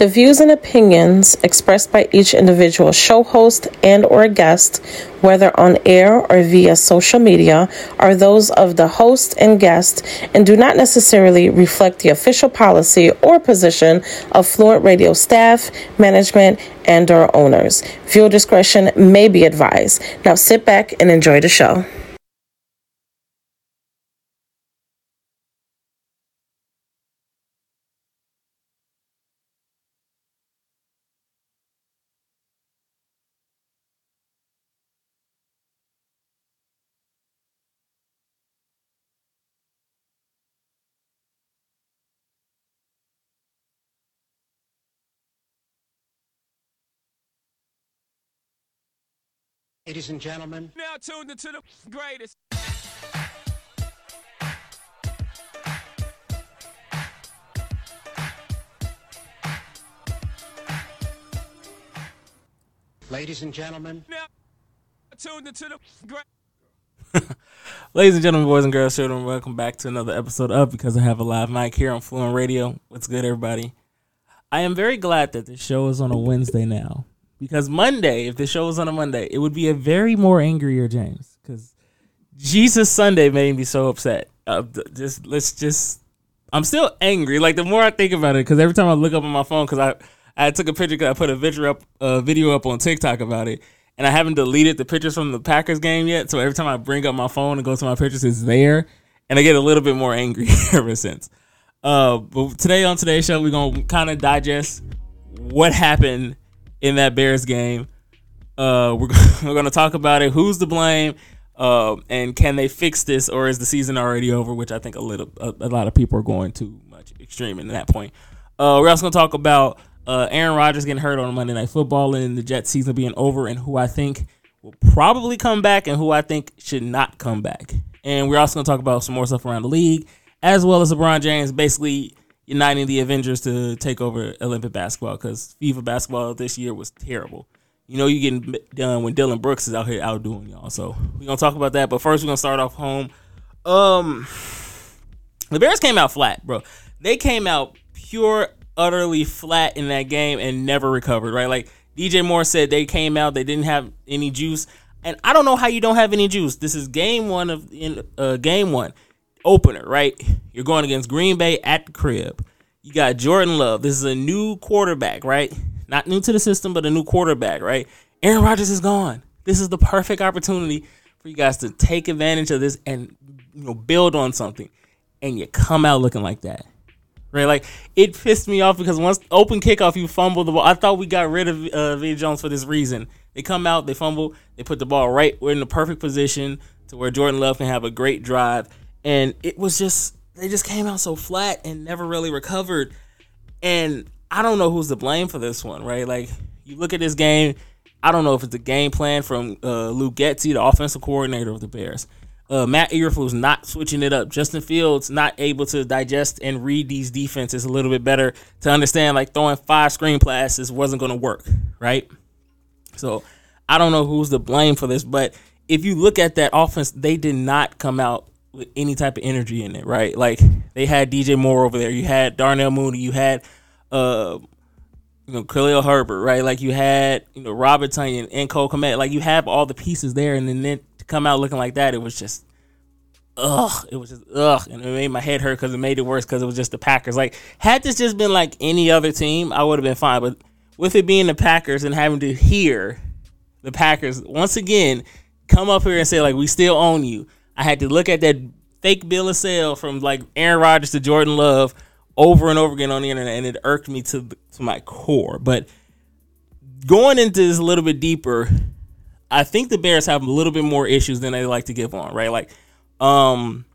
The views and opinions expressed by each individual show host and or guest, whether on air or via social media, are those of the host and guest and do not necessarily reflect the official policy or position of Fluent Radio staff, management, and or owners. Viewer discretion may be advised. Now sit back and enjoy the show. Ladies and gentlemen, Now tuned into the greatest. ladies and gentlemen, Now tuned into the great. Ladies and gentlemen, boys and girls, children, welcome back to another episode of Because I Have a Live Mic here on Fluent Radio. What's good, everybody? I am very glad that this show is on a Wednesday now. Because Monday, if the show was on a Monday, it would be a very more angrier James. Because Jesus Sunday made me so upset. Uh, just let's just, I'm still angry. Like the more I think about it, because every time I look up on my phone, because I I took a picture, I put a video up, a video up on TikTok about it, and I haven't deleted the pictures from the Packers game yet. So every time I bring up my phone and go to my pictures, it's there, and I get a little bit more angry ever since. Uh, but today on today's show, we're gonna kind of digest what happened in that Bears game. Uh, we're we're gonna talk about it. Who's to blame? Uh, and can they fix this, or is the season already over? Which I think a little, a, a lot of people are going too much extreme in that point. Uh, we're also gonna talk about uh, Aaron Rodgers getting hurt on Monday Night Football and the Jets season being over, and who I think will probably come back, and who I think should not come back. And we're also gonna talk about some more stuff around the league, as well as LeBron James basically uniting the Avengers to take over Olympic basketball because FIBA basketball this year was terrible. You know, you're getting done when Dillon Brooks is out here outdoing y'all. So we're gonna talk about that. But first, we're gonna start off home. Um, the Bears came out flat, bro. They came out pure, utterly flat in that game and never recovered. Right, like DJ Moore said, they came out, they didn't have any juice, and I don't know how you don't have any juice. This is game one of in uh, game one opener, right? You're going against Green Bay at the crib. You got Jordan Love. This is a new quarterback, right? Not new to the system, but a new quarterback, right? Aaron Rodgers is gone. This is the perfect opportunity for you guys to take advantage of this and you know build on something. And you come out looking like that. Right? Like it pissed me off because once open kickoff you fumble the ball. I thought we got rid of uh Jones for this reason. They come out, they fumble, they put the ball right we're in the perfect position to where Jordan Love can have a great drive. And it was just they just came out so flat and never really recovered. And I don't know who's to blame for this one, right? Like you look at this game, I don't know if it's the game plan from uh, Luke Getsy, the offensive coordinator of the Bears. Uh, Matt Eberflus not switching it up. Justin Fields not able to digest and read these defenses a little bit better to understand like throwing five screen passes wasn't going to work, right? So I don't know who's to blame for this, but if you look at that offense, they did not come out with any type of energy in it, right? Like they had DJ Moore over there, you had Darnell Mooney, you had uh you know Khalil Herbert, right? Like you had you know Robert Tonyan and Cole Kmet, like you have all the pieces there, and then, to come out looking like that, it was just ugh, it was just ugh, and it made my head hurt because it made it worse because it was just the Packers. Like had this just been like any other team, I would have been fine, but with it being the Packers and having to hear the Packers once again come up here and say like we still own you. I had to look at that fake bill of sale from like Aaron Rodgers to Jordan Love over and over again on the internet, and it irked me to to my core. But going into this a little bit deeper, I think the Bears have a little bit more issues than they like to give on, right? Like, um,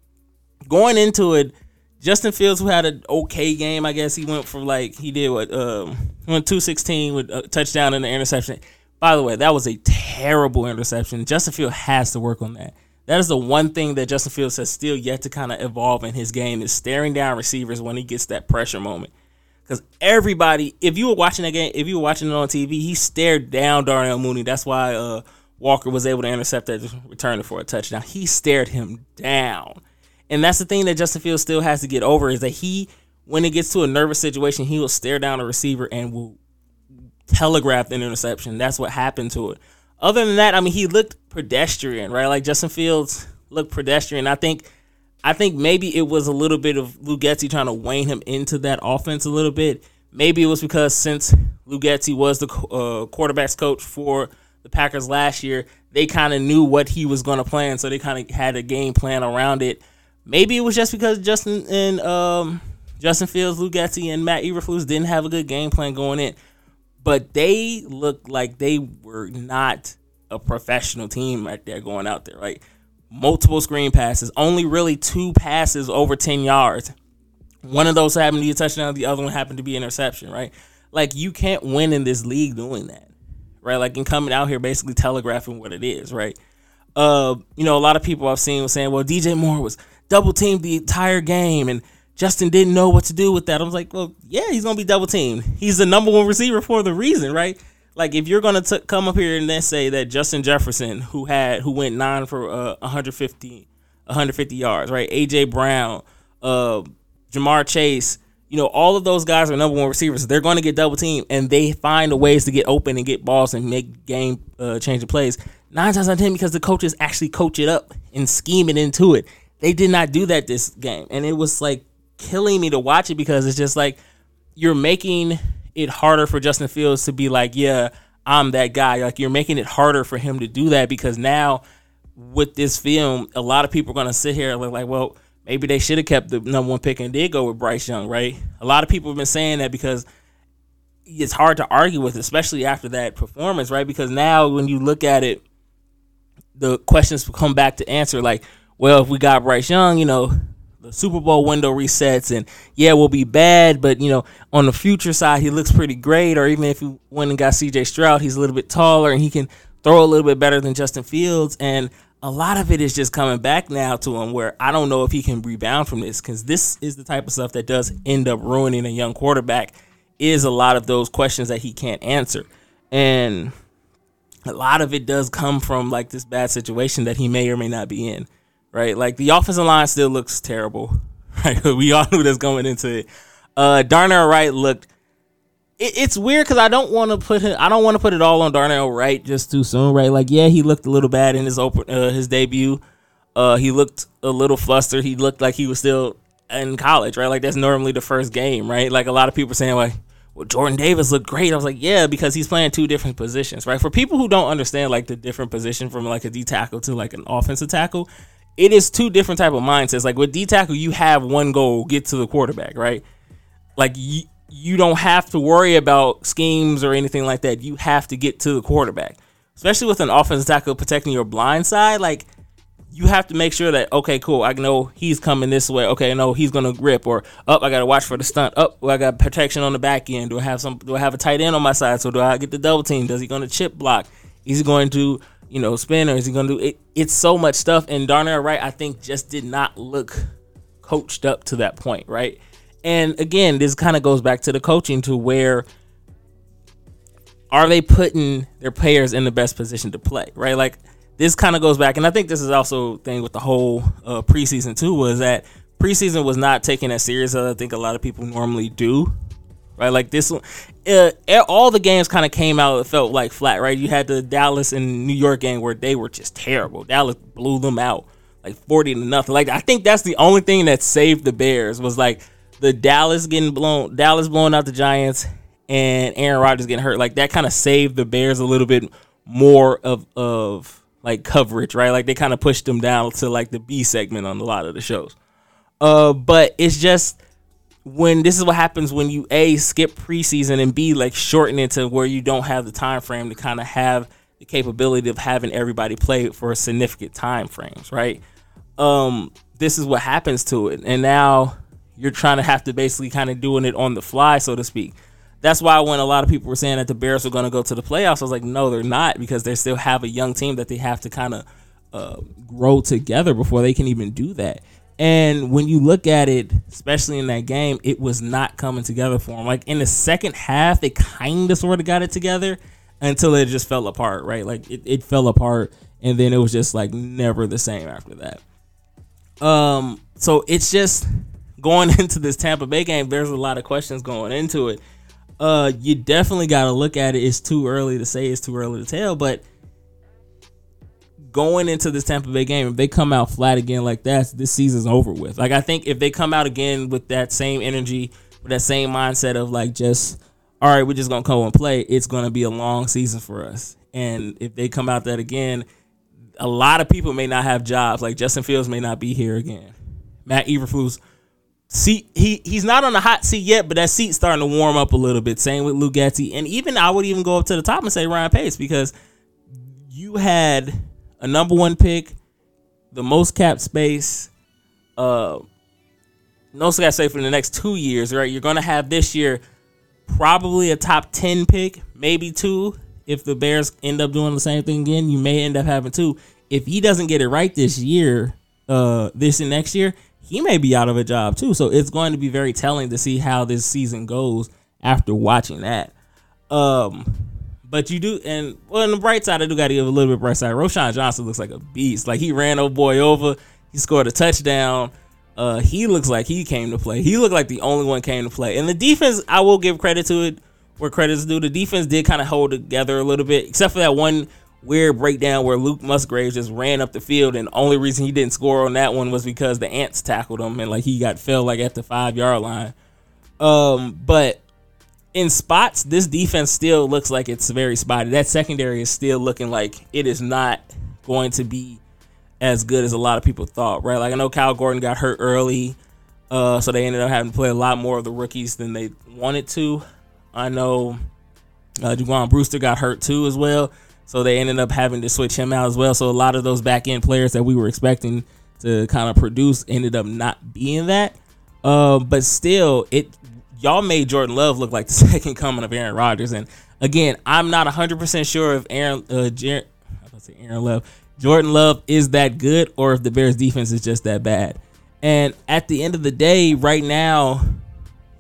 going into it, Justin Fields, who had an okay game, I guess he went for like he did what um went two sixteen with a touchdown and an interception. By the way, that was a terrible interception. Justin Fields has to work on that. That is the one thing that Justin Fields has still yet to kind of evolve in his game is staring down receivers when he gets that pressure moment. Because everybody, if you were watching that game, if you were watching it on TV, he stared down Darnell Mooney. That's why uh, Walker was able to intercept that return for a touchdown. He stared him down. And that's the thing that Justin Fields still has to get over is that he when it gets to a nervous situation, he will stare down a receiver and will telegraph an interception. That's what happened to it. Other than that, I mean, he looked pedestrian, right? Like Justin Fields looked pedestrian. I think, I think maybe it was a little bit of Luke Getsy trying to wane him into that offense a little bit. Maybe it was because since Luke Getsy was the uh, quarterbacks coach for the Packers last year, they kind of knew what he was going to plan, so they kind of had a game plan around it. Maybe it was just because Justin and um, Justin Fields, Luke Getsy, and Matt Eberflus didn't have a good game plan going in, but they looked like they were not a professional team right there going out there. Like multiple screen passes, only really two passes over ten yards. One of those happened to be a touchdown, the other one happened to be interception. Right? Like you can't win in this league doing that, right? Like and coming out here basically telegraphing what it is, right? Uh, you know, a lot of people I've seen were saying, "Well, DJ Moore was double teamed the entire game," and Justin didn't know what to do with that. I was like, well, yeah, he's gonna be double teamed. He's the number one receiver for the reason, right? Like if you're gonna come up here and then say that Justin Jefferson, who had who went nine for uh, 150, 150 yards, right? AJ Brown, uh, Ja'Marr Chase, you know, all of those guys are number one receivers. They're going to get double teamed, and they find a ways to get open and get balls and make game uh, changing plays. Nine times out of ten, because the coaches actually coach it up and scheme it into it. They did not do that this game, and it was like killing me to watch it because it's just like you're making it harder for Justin Fields to be like, yeah, I'm that guy. Like you're making it harder for him to do that because now with this film, a lot of people are gonna sit here and look like, well, maybe they should have kept the number one pick and did go with Bryce Young, right? A lot of people have been saying that because it's hard to argue with, especially after that performance, right? Because now when you look at it, the questions come back to answer like, well, if we got Bryce Young, you know, the Super Bowl window resets, and yeah, we'll be bad, but you know, on the future side, he looks pretty great. Or even if you went and got C.J. Stroud, he's a little bit taller and he can throw a little bit better than Justin Fields. And a lot of it is just coming back now to him, where I don't know if he can rebound from this because this is the type of stuff that does end up ruining a young quarterback. Is a lot of those questions that he can't answer, and a lot of it does come from like this bad situation that he may or may not be in right? Like the offensive line still looks terrible, right? we all knew this going into it. Uh, Darnell Wright looked. It, it's weird because I don't want to put him, I don't want to put it all on Darnell Wright just too soon, right? Like, yeah, he looked a little bad in his open uh, his debut. Uh, he looked a little flustered. He looked like he was still in college, right? Like that's normally the first game, right? Like a lot of people saying like, well, Jordan Davis looked great. I was like, yeah, because he's playing two different positions, right? For people who don't understand like the different position from like a D tackle to like an offensive tackle, it is two different type of mindsets. Like with D tackle, you have one goal: get to the quarterback, right? Like you, you don't have to worry about schemes or anything like that. You have to get to the quarterback, especially with an offensive tackle protecting your blind side. Like you have to make sure that okay, cool. I know he's coming this way. Okay, no, he's gonna grip or up. Oh, I gotta watch for the stunt. Up, oh, I got protection on the back end. Do I have some? Do I have a tight end on my side? So do I get the double team? Does he gonna chip block? Is he going to you know, spin or is he going to do it? It's so much stuff. And Darnell Wright, I think, just did not look coached up to that point, right? And again, this kind of goes back to the coaching to where are they putting their players in the best position to play, right? Like this kind of goes back, and I think this is also thing with the whole uh, preseason too was that preseason was not taken as serious as I think a lot of people normally do, right? Like this uh, all the games kind of came out. It felt like flat, right? You had the Dallas and New York game where they were just terrible. Dallas blew them out like forty to nothing. Like I think that's the only thing that saved the Bears was like the Dallas getting blown, Dallas blowing out the Giants, and Aaron Rodgers getting hurt. Like that kind of saved the Bears a little bit more of of like coverage, right? Like they kind of pushed them down to like the B segment on a lot of the shows. Uh, but it's just when this is what happens when you a skip preseason and b like shorten it to where you don't have the time frame to kind of have the capability of having everybody play for a significant time frames right? Um this is what happens to it and now you're trying to have to basically kind of doing it on the fly so to speak. That's why when a lot of people were saying that the bears were going to go to the playoffs i was like no they're not because they still have a young team that they have to kind of uh, grow together before they can even do that and when you look at it, especially in that game, it was not coming together for them. Like in the second half, they kind of sort of got it together until it just fell apart, right? Like it, it fell apart and then it was just like never the same after that. Um, so it's just going into this Tampa Bay game, there's a lot of questions going into it. Uh, you definitely got to look at it. It's too early to say. It's too early to tell. But going into this Tampa Bay game, if they come out flat again like that, this season's over with. Like I think if they come out again with that same energy, with that same mindset of like just all right, we're just gonna go and play. It's gonna be a long season for us. And if they come out that again, a lot of people may not have jobs. Like Justin Fields may not be here again. Matt Eberflus see, he he's not on the hot seat yet, but that seat's starting to warm up a little bit. Same with Lou Getsy, and even I would even go up to the top and say Ryan Pace because you had a number one pick, the most cap space, uh, most cap space for the next two years. Right, you're gonna have this year probably a top ten pick, maybe two. If the Bears end up doing the same thing again, you may end up having two. If he doesn't get it right this year, uh, this and next year, he may be out of a job too. So it's going to be very telling to see how this season goes after watching that. Um, but you do, and well, on the bright side, I do got to give a little bit bright side. Roschon Johnson looks like a beast. Like he ran old boy over. He scored a touchdown. Uh, he looks like he came to play. He looked like the only one came to play. And the defense, I will give credit to it where credit's due. The defense did kind of hold together a little bit, except for that one weird breakdown where Luke Musgrave just ran up the field, and only reason he didn't score on that one was because the ants tackled him and like he got fell like at the five yard line. Um, but in spots, this defense still looks like it's very spotty. That secondary is still looking like it is not going to be as good as a lot of people thought, right? Like I know Kyler Gordon got hurt early, uh, so they ended up having to play a lot more of the rookies than they wanted to. I know uh, Jaquan Brisker got hurt too as well. So they ended up having to switch him out as well. So a lot of those back end players that we were expecting to kind of produce ended up not being that. Uh, but still, it y'all made Jordan Love look like the second coming of Aaron Rodgers. And again, I'm not 100 percent sure if Aaron uh, Jer- I was say Aaron Love, Jordan Love is that good, or if the Bears defense is just that bad. And at the end of the day, right now,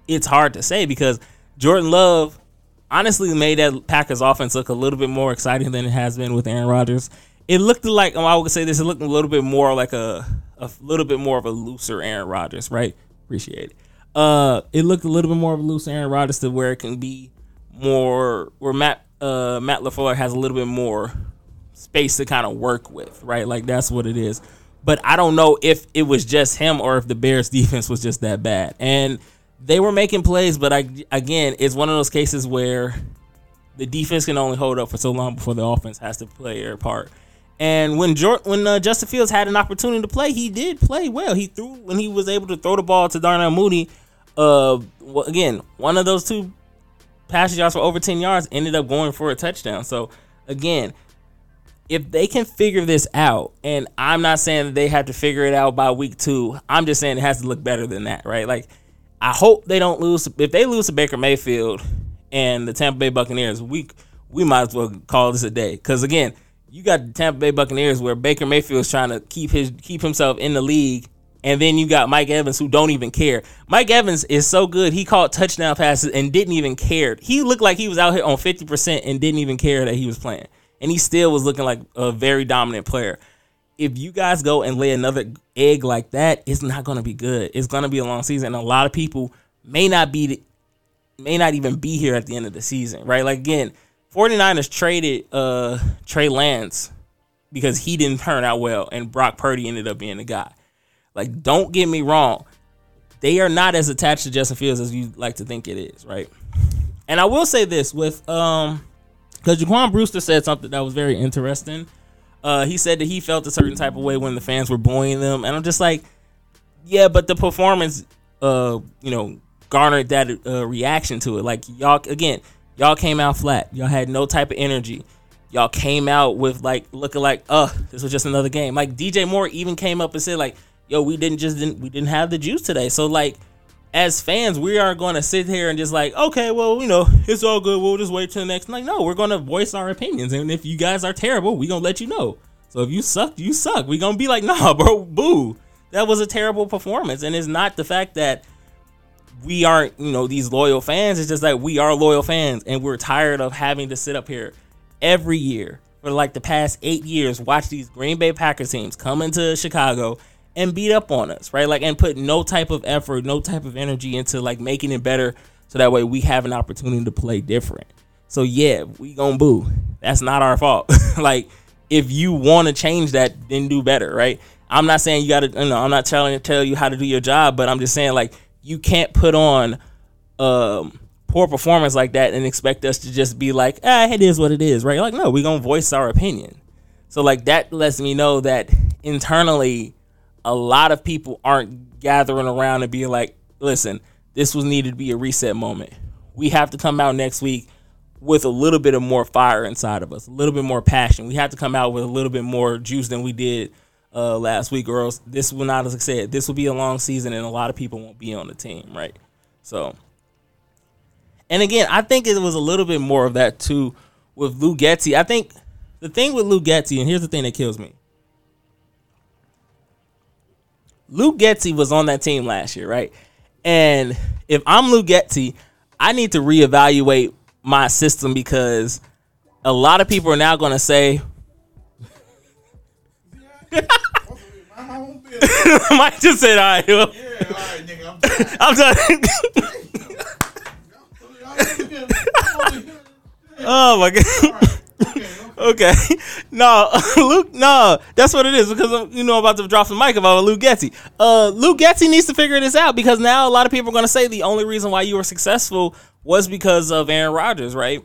it's hard to say because Jordan Love honestly made that Packers offense look a little bit more exciting than it has been with Aaron Rodgers. It looked like I would say this. It looked a little bit more like a a little bit more of a looser Aaron Rodgers, right? Appreciate it. Uh, it looked a little bit more of a loose Aaron Rodgers to where it can be more where Matt uh Matt LaFleur has a little bit more space to kind of work with, right? Like that's what it is. But I don't know if it was just him or if the Bears defense was just that bad. And they were making plays, but I again, it's one of those cases where the defense can only hold up for so long before the offense has to play their part. And when Jordan, when uh, Justin Fields had an opportunity to play, he did play well. He threw when he was able to throw the ball to Darnell Mooney. Uh, again, one of those two passes yards for over ten yards ended up going for a touchdown. So again, if they can figure this out, and I'm not saying that they have to figure it out by week two. I'm just saying it has to look better than that, right? Like I hope they don't lose. If they lose to Baker Mayfield and the Tampa Bay Buccaneers, we we might as well call this a day. Because again, you got the Tampa Bay Buccaneers where Baker Mayfield is trying to keep his keep himself in the league, and then you got Mike Evans who don't even care. Mike Evans is so good; he caught touchdown passes and didn't even care. He looked like he was out here on fifty percent and didn't even care that he was playing, and he still was looking like a very dominant player if you guys go and lay another egg like that, it's not going to be good. It's going to be a long season. And a lot of people may not be, may not even be here at the end of the season, right? Like again, 49ers traded uh, Trey Lance because he didn't turn out well, and Brock Purdy ended up being the guy. Like, don't get me wrong, they are not as attached to Justin Fields as you like to think it is, right? And I will say this with um, because Jaquan Brewster said something that was very interesting uh, he said that he felt a certain type of way when the fans were booing them, and I'm just like, yeah, but the performance, uh, you know, garnered that uh, reaction to it. Like y'all, again, y'all came out flat. Y'all had no type of energy. Y'all came out with like looking like, uh, this was just another game. Like DJ Moore even came up and said like, yo, we didn't just didn't we didn't have the juice today. So like as fans, we aren't going to sit here and just like, okay, well, you know, it's all good. We'll just wait till the next. Like, no, we're going to voice our opinions, and if you guys are terrible, we gonna let you know. So if you suck, you suck. We gonna be like, nah, bro, boo. That was a terrible performance, and it's not the fact that we aren't, you know, these loyal fans. It's just like we are loyal fans, and we're tired of having to sit up here every year for like the past eight years, watch these Green Bay Packers teams come into Chicago and beat up on us, right? Like and put no type of effort, no type of energy into like making it better so that way we have an opportunity to play different. So yeah, we gonna boo. That's not our fault. like if you want to change that, then do better, right? I'm not saying you gotta you know, I'm not telling tell you how to do your job, but I'm just saying like you can't put on um poor performance like that and expect us to just be like, ah, it is what it is, right? Like, no, we're gonna voice our opinion. So like that lets me know that internally a lot of people aren't gathering around and being like, listen, this was needed to be a reset moment. We have to come out next week with a little bit of more fire inside of us, a little bit more passion. We have to come out with a little bit more juice than we did uh, last week, or else this will not, as I said, this will be a long season and a lot of people won't be on the team, right? So, and again, I think it was a little bit more of that too with Lou Getsy. I think the thing with Lou Getsy, and here's the thing that kills me. Lou Getsy was on that team last year, right? And if I'm Lou Getsy, I need to reevaluate my system because a lot of people are now going to say, Mike just said, "All right, well, Yeah, all right, nigga. I'm done." I'm oh my god. Okay, no, Luke, no, that's what it is because I'm, you know, about to drop the mic about Luke Getty. Uh, Luke Getty needs to figure this out because now a lot of people are going to say the only reason why you were successful was because of Aaron Rodgers, right?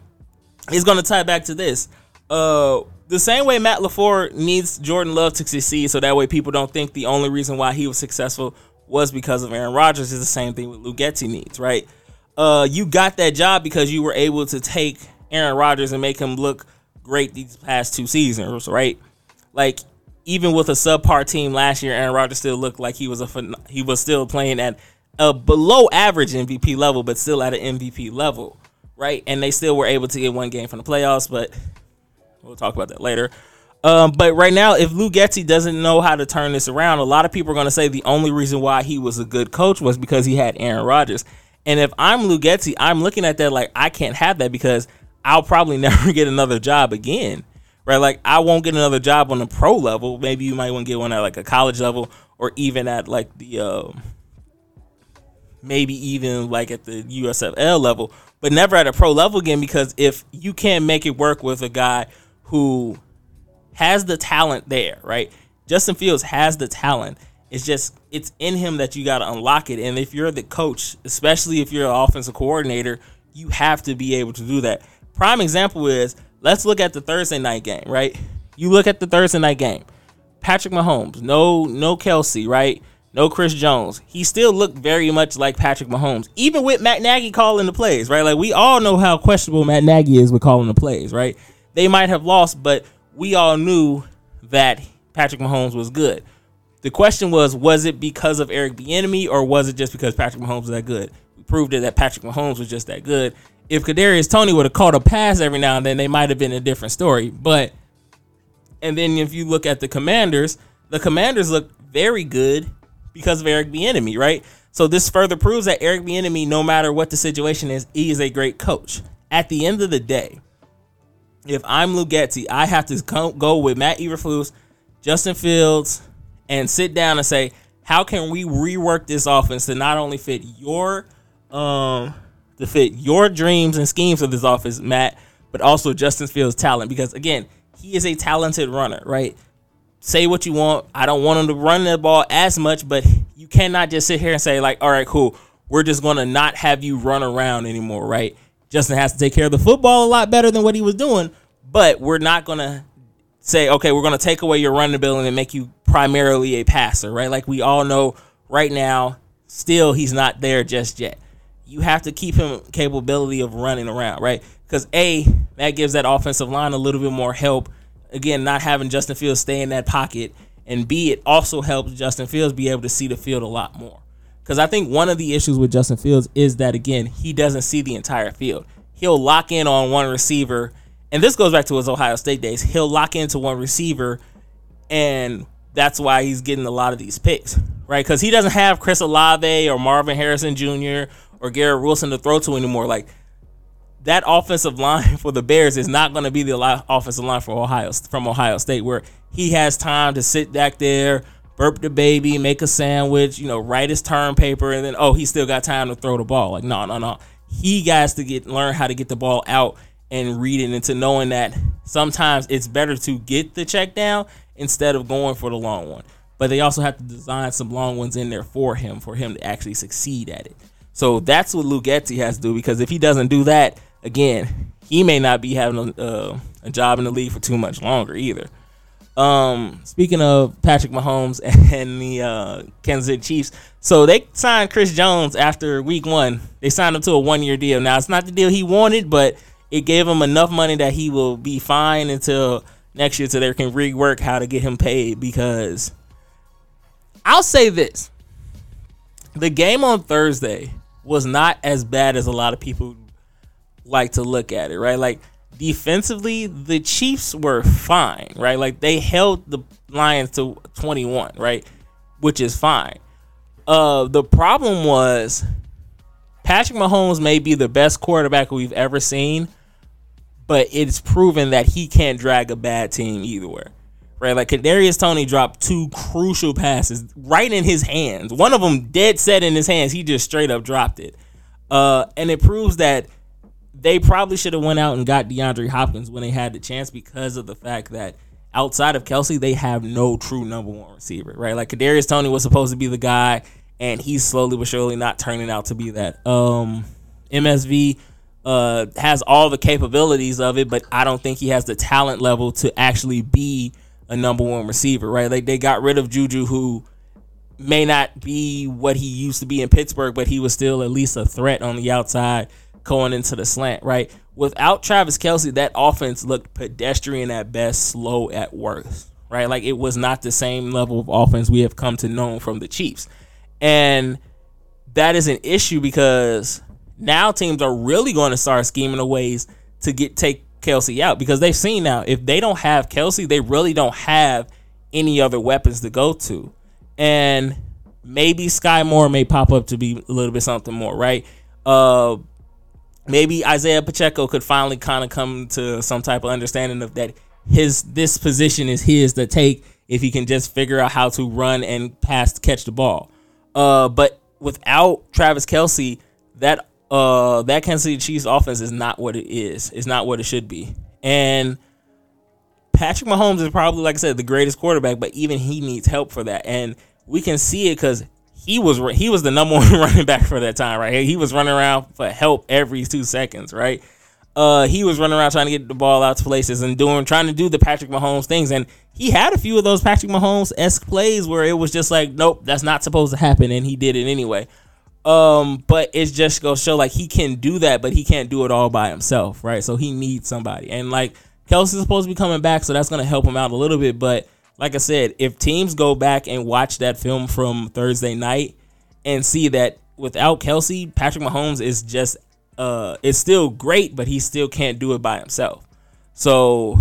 He's going to tie back to this. Uh, the same way Matt LaFleur needs Jordan Love to succeed, so that way people don't think the only reason why he was successful was because of Aaron Rodgers. Is the same thing with Luke Getty needs, right? Uh, you got that job because you were able to take Aaron Rodgers and make him look great these past two seasons, right? Like even with a subpar team last year, Aaron Rodgers still looked like he was a he was still playing at a below average MVP level, but still at an MVP level, right? And they still were able to get one game from the playoffs, but we'll talk about that later. Um, but right now, if Lou Getty doesn't know how to turn this around, a lot of people are going to say the only reason why he was a good coach was because he had Aaron Rodgers. And if I'm Lou Getty, I'm looking at that like I can't have that because I'll probably never get another job again. Right? Like I won't get another job on the pro level. Maybe you might want to get one at like a college level or even at like the uh, maybe even like at the USFL level, but never at a pro level again because if you can't make it work with a guy who has the talent there, right? Justin Fields has the talent. It's just it's in him that you got to unlock it. And if you're the coach, especially if you're an offensive coordinator, you have to be able to do that. Prime example is let's look at the Thursday night game, right? You look at the Thursday night game. Patrick Mahomes, no no Kelce, right? No Chris Jones. He still looked very much like Patrick Mahomes, even with Matt Nagy calling the plays, right? Like we all know how questionable Matt Nagy is with calling the plays, right? They might have lost, but we all knew that Patrick Mahomes was good. The question was, was it because of Eric Bieniemy or was it just because Patrick Mahomes was that good? We proved it that Patrick Mahomes was just that good. If Kadarius Toney would have caught a pass every now and then, they might have been a different story. But and then if you look at the Commanders, the Commanders look very good because of Eric Bieniemy, right? So this further proves that Eric Bieniemy, no matter what the situation is, he is a great coach. At the end of the day, if I'm Lou I have to go with Matt Eberflus, Justin Fields, and sit down and say, how can we rework this offense to not only fit your um to fit your dreams and schemes of this office, Matt, but also Justin Fields' talent? Because again, he is a talented runner, right? Say what you want. I don't want him to run the ball as much, but you cannot just sit here and say, like, all right, cool. We're just gonna not have you run around anymore, right? Justin has to take care of the football a lot better than what he was doing, but we're not gonna say, okay, we're gonna take away your running ability and make you primarily a passer, right? Like we all know right now, still he's not there just yet. You have to keep him capability of running around, right? Because A, that gives that offensive line a little bit more help. Again, not having Justin Fields stay in that pocket. And B, it also helps Justin Fields be able to see the field a lot more. Because I think one of the issues with Justin Fields is that, again, he doesn't see the entire field. He'll lock in on one receiver. And this goes back to his Ohio State days. He'll lock into one receiver, and that's why he's getting a lot of these picks, right? Because he doesn't have Chris Olave or Marvin Harrison Jr. or Garrett Wilson to throw to anymore. Like, that offensive line for the Bears is not going to be the offensive line for Ohio from Ohio State, where he has time to sit back there, burp the baby, make a sandwich, you know, write his term paper, and then oh, he still got time to throw the ball. Like no, no, no. He has to get learn how to get the ball out and read it into knowing that sometimes it's better to get the check down instead of going for the long one. But they also have to design some long ones in there for him for him to actually succeed at it. So that's what Luke Getsy has to do because if he doesn't do that, again, he may not be having a, uh, a job in the league for too much longer either. Um, speaking of Patrick Mahomes and the uh, Kansas City Chiefs, so they signed Chris Jones after Week One. They signed him to a one-year deal. Now it's not the deal he wanted, but it gave him enough money that he will be fine until next year, so they can rework how to get him paid. Because I'll say this: the game on Thursday was not as bad as a lot of people like to look at it. Right, like defensively, the Chiefs were fine, right? Like they held the Lions to 21, right? Which is fine. Uh the problem was Patrick Mahomes may be the best quarterback we've ever seen, but it's proven that he can't drag a bad team either way. Right, like Kadarius Toney dropped two crucial passes right in his hands. One of them dead set in his hands. He just straight up dropped it, uh, and it proves that they probably should have went out and got DeAndre Hopkins when they had the chance because of the fact that outside of Kelce, they have no true number one receiver, right? Like Kadarius Toney was supposed to be the guy, and he's slowly but surely not turning out to be that. Um, MSV uh, has all the capabilities of it, but I don't think he has the talent level to actually be a number one receiver, right? Like they got rid of Juju, who may not be what he used to be in Pittsburgh, but he was still at least a threat on the outside going into the slant, right? Without Travis Kelce, that offense looked pedestrian at best, slow at worst, right? Like it was not the same level of offense we have come to know from the Chiefs. And that is an issue because now teams are really going to start scheming the ways to get take Kelce out because they've seen now if they don't have Kelce, they really don't have any other weapons to go to. And maybe Sky Moore may pop up to be a little bit something more, right? Uh maybe Isaiah Pacheco could finally kind of come to some type of understanding of that his this position is his to take if he can just figure out how to run and pass catch the ball. Uh, but without Travis Kelce, that uh that Kansas City Chiefs offense is not what it is. It's not what it should be. And Patrick Mahomes is probably, like I said, the greatest quarterback, but even he needs help for that. And we can see it because he was he was the number one running back for that time, right? He was running around for help every two seconds, right? Uh, he was running around trying to get the ball out to places and doing trying to do the Patrick Mahomes things, and he had a few of those Patrick Mahomes esque plays where it was just like, nope, that's not supposed to happen, and he did it anyway. Um, but it's just go show like he can do that, but he can't do it all by himself, right? So he needs somebody, and like Kelce's supposed to be coming back, so that's gonna help him out a little bit, but like I said, if teams go back and watch that film from Thursday night and see that without Kelce, Patrick Mahomes is just uh it's still great, but he still can't do it by himself. So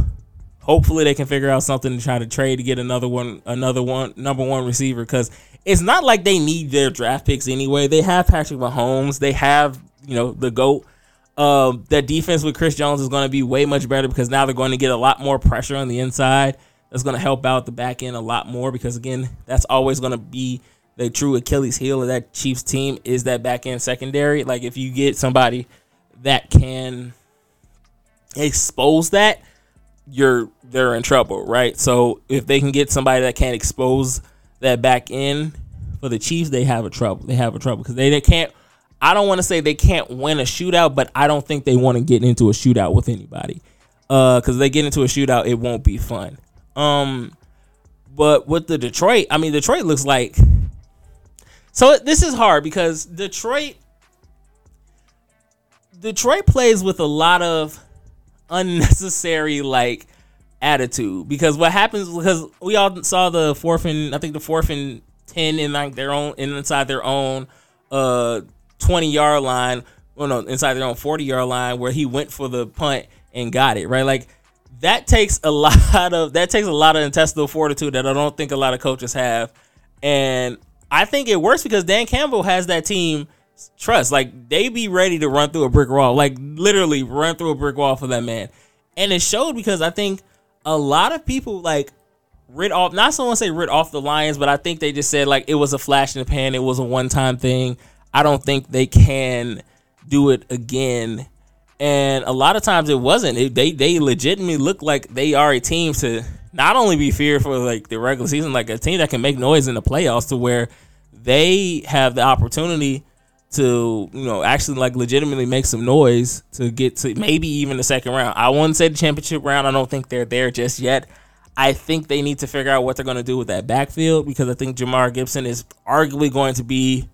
hopefully they can figure out something to try to trade to get another one another one number one receiver because it's not like they need their draft picks anyway. They have Patrick Mahomes, they have, you know, the GOAT. Uh, that defense with Chris Jones is going to be way much better because now they're going to get a lot more pressure on the inside that's going to help out the back end a lot more because again, that's always going to be the true Achilles heel of that Chiefs team is that back end secondary. Like if you get somebody that can expose that, you're they're in trouble, right? So if they can get somebody that can expose that back end for the Chiefs, they have a trouble. They have a trouble because they, they can't. I don't want to say they can't win a shootout, but I don't think they want to get into a shootout with anybody. Uh, because they get into a shootout, it won't be fun. Um, but with the Detroit, I mean, Detroit looks like. So this is hard because Detroit, Detroit plays with a lot of unnecessary like attitude. Because what happens because we all saw the fourth and I think the fourth and ten in like their own inside their own uh twenty yard line, well no inside their own forty yard line where he went for the punt and got it right? Like that takes a lot of that takes a lot of intestinal fortitude that I don't think a lot of coaches have, and I think it works because Dan Campbell has that team trust. Like they be ready to run through a brick wall, like literally run through a brick wall for that man, and it showed because I think a lot of people like rid off. Not someone say rid off the Lions, but I think they just said like it was a flash in the pan. It was a one time thing. I don't think they can do it again. And a lot of times it wasn't. It, they they legitimately look like they are a team to not only be feared for like the regular season, like a team that can make noise in the playoffs, to where they have the opportunity to you know actually like legitimately make some noise to get to maybe even the second round. I wouldn't say the championship round. I don't think they're there just yet. I think they need to figure out what they're going to do with that backfield because I think Jamar Gibson is arguably going to be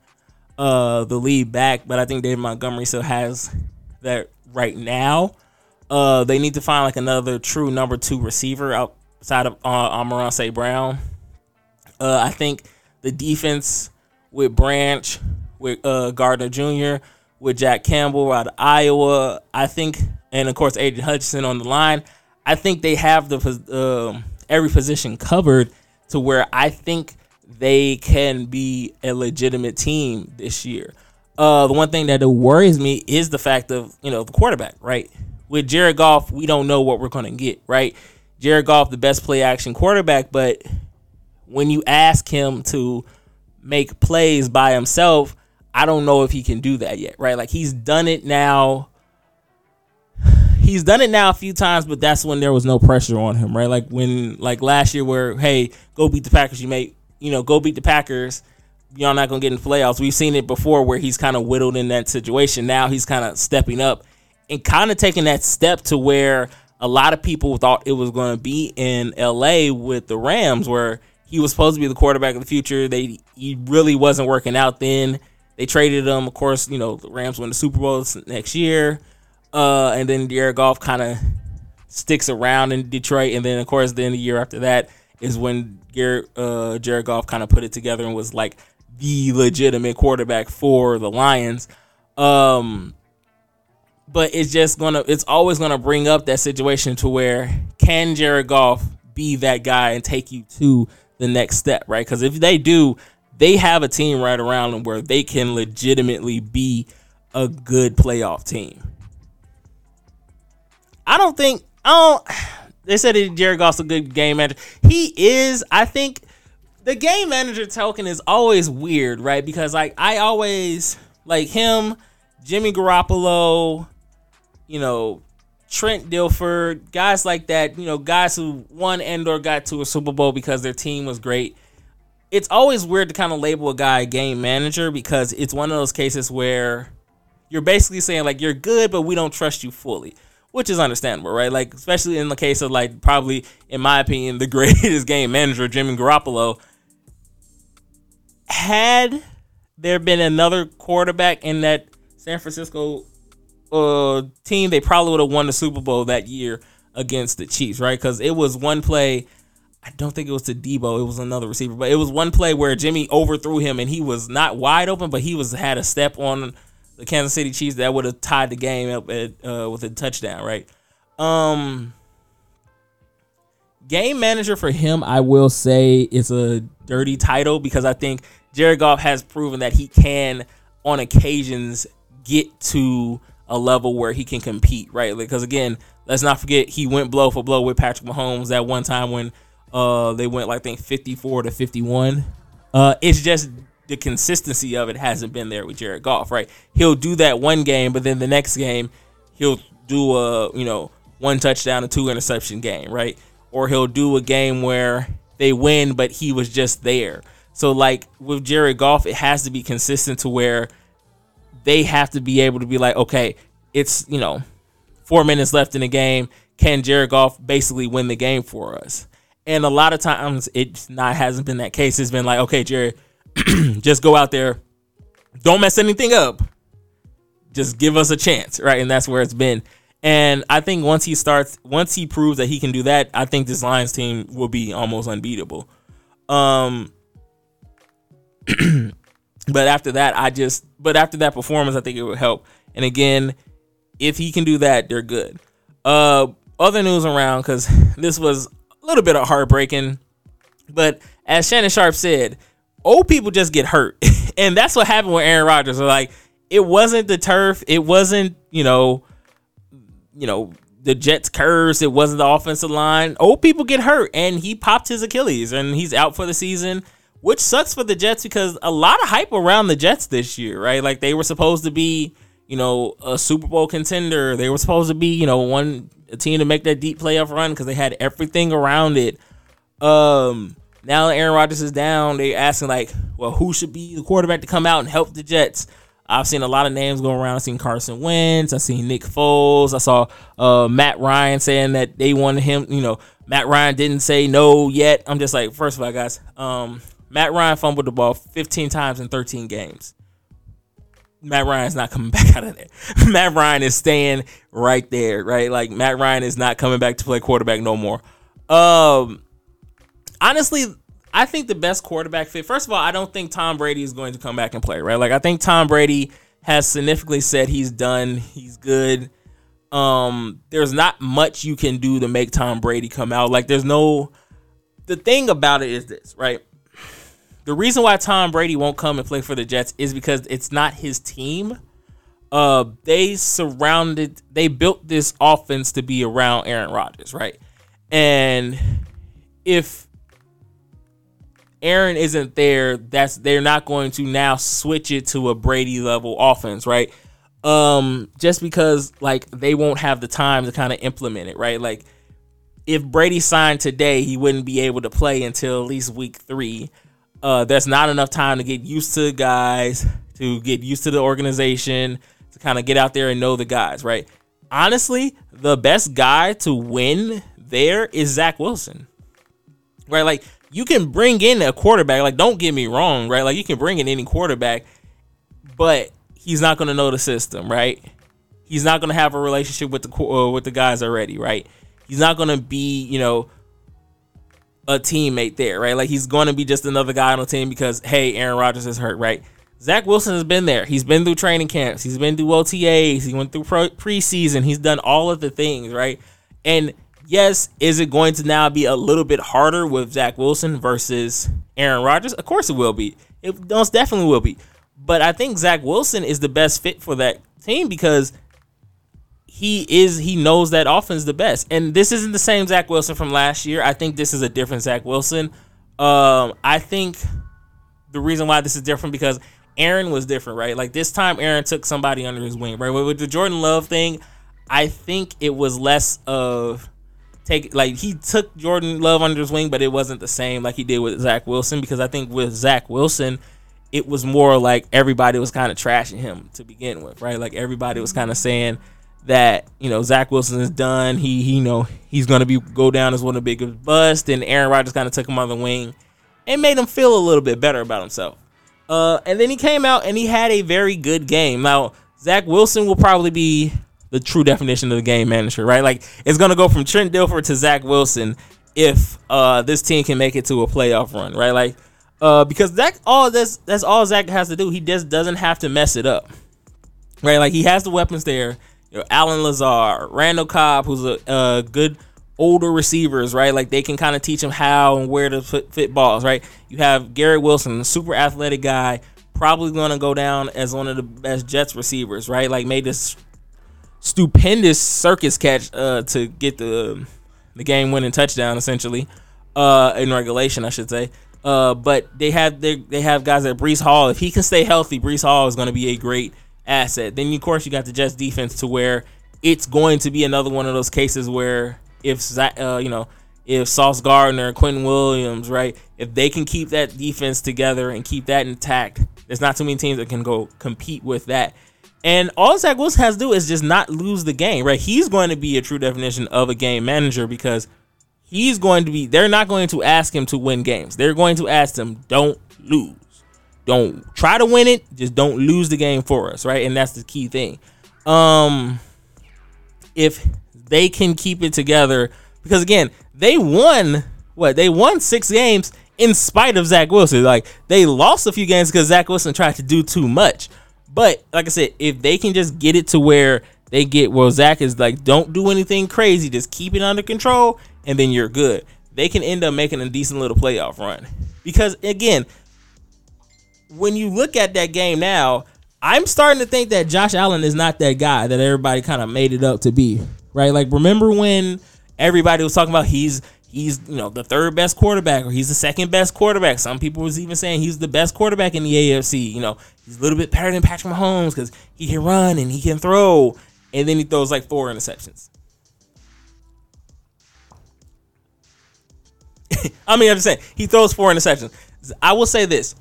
uh, the lead back, but I think David Montgomery still has that right now. Uh, they need to find like another true number two receiver outside of uh, Amon-Ra Brown. Uh, I think the defense with Branch, with uh, Gardner Jr., with Jack Campbell out of Iowa, I think, and of course Aidan Hutchinson on the line. I think they have the uh, every position covered to where I think they can be a legitimate team this year. Uh, the one thing that worries me is the fact of you know the quarterback, right? With Jared Goff, we don't know what we're going to get, right? Jared Goff, the best play action quarterback, but when you ask him to make plays by himself, I don't know if he can do that yet, right? Like he's done it now. He's done it now a few times, but that's when there was no pressure on him, right? Like when, like last year, where hey, go beat the Packers, you make, you know, go beat the Packers. Y'all not gonna get in the playoffs. We've seen it before where he's kind of whittled in that situation. Now he's kind of stepping up and kind of taking that step to where a lot of people thought it was going to be in LA with the Rams, where he was supposed to be the quarterback of the future. They he really wasn't working out then. They traded him. Of course, you know the Rams win the Super Bowl next year, uh, and then Jared Goff kind of sticks around in Detroit, and then of course then the year after that is when Jared, uh, Jared Goff kind of put it together and was like the legitimate quarterback for the Lions. Um, but it's just gonna it's always gonna bring up that situation to where can Jared Goff be that guy and take you to the next step, right? Because if they do, they have a team right around them where they can legitimately be a good playoff team. I don't think I don't. They said that Jared Goff's a good game manager. He is. I think the game manager token is always weird, right? Because like I always like him, Jimmy Garoppolo, you know, Trent Dilfer, guys like that, you know, guys who won and or got to a Super Bowl because their team was great. It's always weird to kind of label a guy game manager because it's one of those cases where you're basically saying like you're good, but we don't trust you fully, which is understandable, right? Like especially in the case of like probably, in my opinion, the greatest game manager, Jimmy Garoppolo. Had there been another quarterback in that San Francisco uh, team, they probably would have won the Super Bowl that year against the Chiefs, right? Because it was one play. I don't think it was to Debo. It was another receiver, but it was one play where Jimmy overthrew him, and he was not wide open, but he was had a step on the Kansas City Chiefs that would have tied the game up at, uh, with a touchdown, right? Um, game manager for him, I will say, is a dirty title because I think Jared Goff has proven that he can, on occasions, get to a level where he can compete, right? Because again, let's not forget he went blow for blow with Patrick Mahomes that one time when uh they went like I think 54 to 51. Uh it's just the consistency of it hasn't been there with Jared Goff, right? He'll do that one game, but then the next game he'll do a, you know, one touchdown and two interception game, right? Or he'll do a game where they win but he was just there. So like with Jared Goff, it has to be consistent to where they have to be able to be like, okay, it's you know, four minutes left in the game. Can Jared Goff basically win the game for us? And a lot of times it not hasn't been that case. It's been like, okay, Jerry, just go out there, don't mess anything up, just give us a chance, right? And that's where it's been. And I think once he starts, once he proves that he can do that, I think this Lions team will be almost unbeatable. Um, but after that, I just, but after that performance, I think it would help. And again, if he can do that, they're good. Uh, other news around because this was a little bit of heartbreaking, but as Shannon Sharpe said, old people just get hurt, and that's what happened with Aaron Rodgers. Like, it wasn't the turf, it wasn't you know, you know the Jets curse. It wasn't the offensive line. Old people get hurt, and he popped his Achilles, and he's out for the season, which sucks for the Jets because a lot of hype around the Jets this year, right? Like they were supposed to be, you know, a Super Bowl contender. They were supposed to be, you know, one a team to make that deep playoff run because they had everything around it. Um, now Aaron Rodgers is down, they asking like, well, who should be the quarterback to come out and help the Jets? I've seen a lot of names go around. I've seen Carson Wentz. I've seen Nick Foles. I saw uh, Matt Ryan saying that they wanted him. You know, Matt Ryan didn't say no yet. I'm just like, first of all, guys, um, Matt Ryan fumbled the ball 15 times in 13 games. Matt Ryan's not coming back out of there. Matt Ryan is staying right there, right? Like Matt Ryan is not coming back to play quarterback no more. Um, honestly, I think the best quarterback fit. First of all, I don't think Tom Brady is going to come back and play. Right? Like I think Tom Brady has significantly said he's done. He's good. Um, there's not much you can do to make Tom Brady come out. Like there's no. The thing about it is this, right? The reason why Tom Brady won't come and play for the Jets is because it's not his team. Uh, they surrounded, they built this offense to be around Aaron Rodgers, right? And if Aaron isn't there, that's they're not going to now switch it to a Brady level offense, right? Um, just because like they won't have the time to kind of implement it, right? Like if Brady signed today, he wouldn't be able to play until at least week three. Uh, there's not enough time to get used to guys, to get used to the organization, to kind of get out there and know the guys, right? Honestly, the best guy to win there is Zach Wilson, right? Like you can bring in a quarterback. Like don't get me wrong, right? Like you can bring in any quarterback, but he's not going to know the system, right? He's not going to have a relationship with the uh, with the guys already, right? He's not going to be, you know, a teammate there, right? Like he's going to be just another guy on the team because hey, Aaron Rodgers is hurt, right? Zach Wilson has been there. He's been through training camps. He's been through OTAs. He went through pro- preseason. He's done all of the things, right? And yes, is it going to now be a little bit harder with Zach Wilson versus Aaron Rodgers? Of course it will be. It most definitely will be. But I think Zach Wilson is the best fit for that team because he is he knows that offense the best. And this isn't the same Zach Wilson from last year. I think this is a different Zach Wilson. Um, I think the reason why this is different because Aaron was different, right? Like this time Aaron took somebody under his wing, right? With the Jordan Love thing, I think it was less of take like he took Jordan Love under his wing, but it wasn't the same like he did with Zach Wilson because I think with Zach Wilson, it was more like everybody was kind of trashing him to begin with, right? Like everybody was kind of saying that you know Zach Wilson is done. He, he you know he's gonna be go down as one of the biggest busts. and Aaron Rodgers kind of took him on the wing and made him feel a little bit better about himself. Uh, and then he came out and he had a very good game. Now Zach Wilson will probably be the true definition of the game manager, right? Like it's gonna go from Trent Dilfer to Zach Wilson if uh, this team can make it to a playoff run, right? Like uh, because that all that's that's all Zach has to do. He just doesn't have to mess it up, right? Like he has the weapons there. You know, Allen Lazard, Randall Cobb, who's a, a good older receivers, right? Like they can kind of teach him how and where to fit, fit balls, right? You have Garrett Wilson, super athletic guy, probably going to go down as one of the best Jets receivers, right? Like made this stupendous circus catch uh, to get the the game winning touchdown essentially uh, in regulation, I should say. Uh, but they have they, they have guys like Breece Hall. If he can stay healthy, Breece Hall is going to be a great asset. Then of course you got the Jets defense to where it's going to be another one of those cases where if uh, you know if Sauce Gardner, Quinnen Williams, right, if they can keep that defense together and keep that intact, there's not too many teams that can go compete with that. And all Zach Wilson has to do is just not lose the game, right? He's going to be a true definition of a game manager because he's going to be, they're not going to ask him to win games. They're going to ask him, don't lose. Don't try to win it, just don't lose the game for us, right? And that's the key thing. Um, if they can keep it together, because again, they won what they won six games in spite of Zach Wilson. Like they lost a few games because Zach Wilson tried to do too much. But like I said, if they can just get it to where they get well, Zach is like, don't do anything crazy, just keep it under control, and then you're good. They can end up making a decent little playoff run. Because again, when you look at that game now, I'm starting to think that Josh Allen is not that guy that everybody kind of made it up to be. right? Like remember when everybody was talking about he's he's you know the third best quarterback or he's the second best quarterback. Some people was even saying he's the best quarterback in the AFC. You know, he's a little bit better than Patrick Mahomes because he can run and he can throw, and then he throws like four interceptions. I mean, I'm just saying he throws four interceptions. I will say this: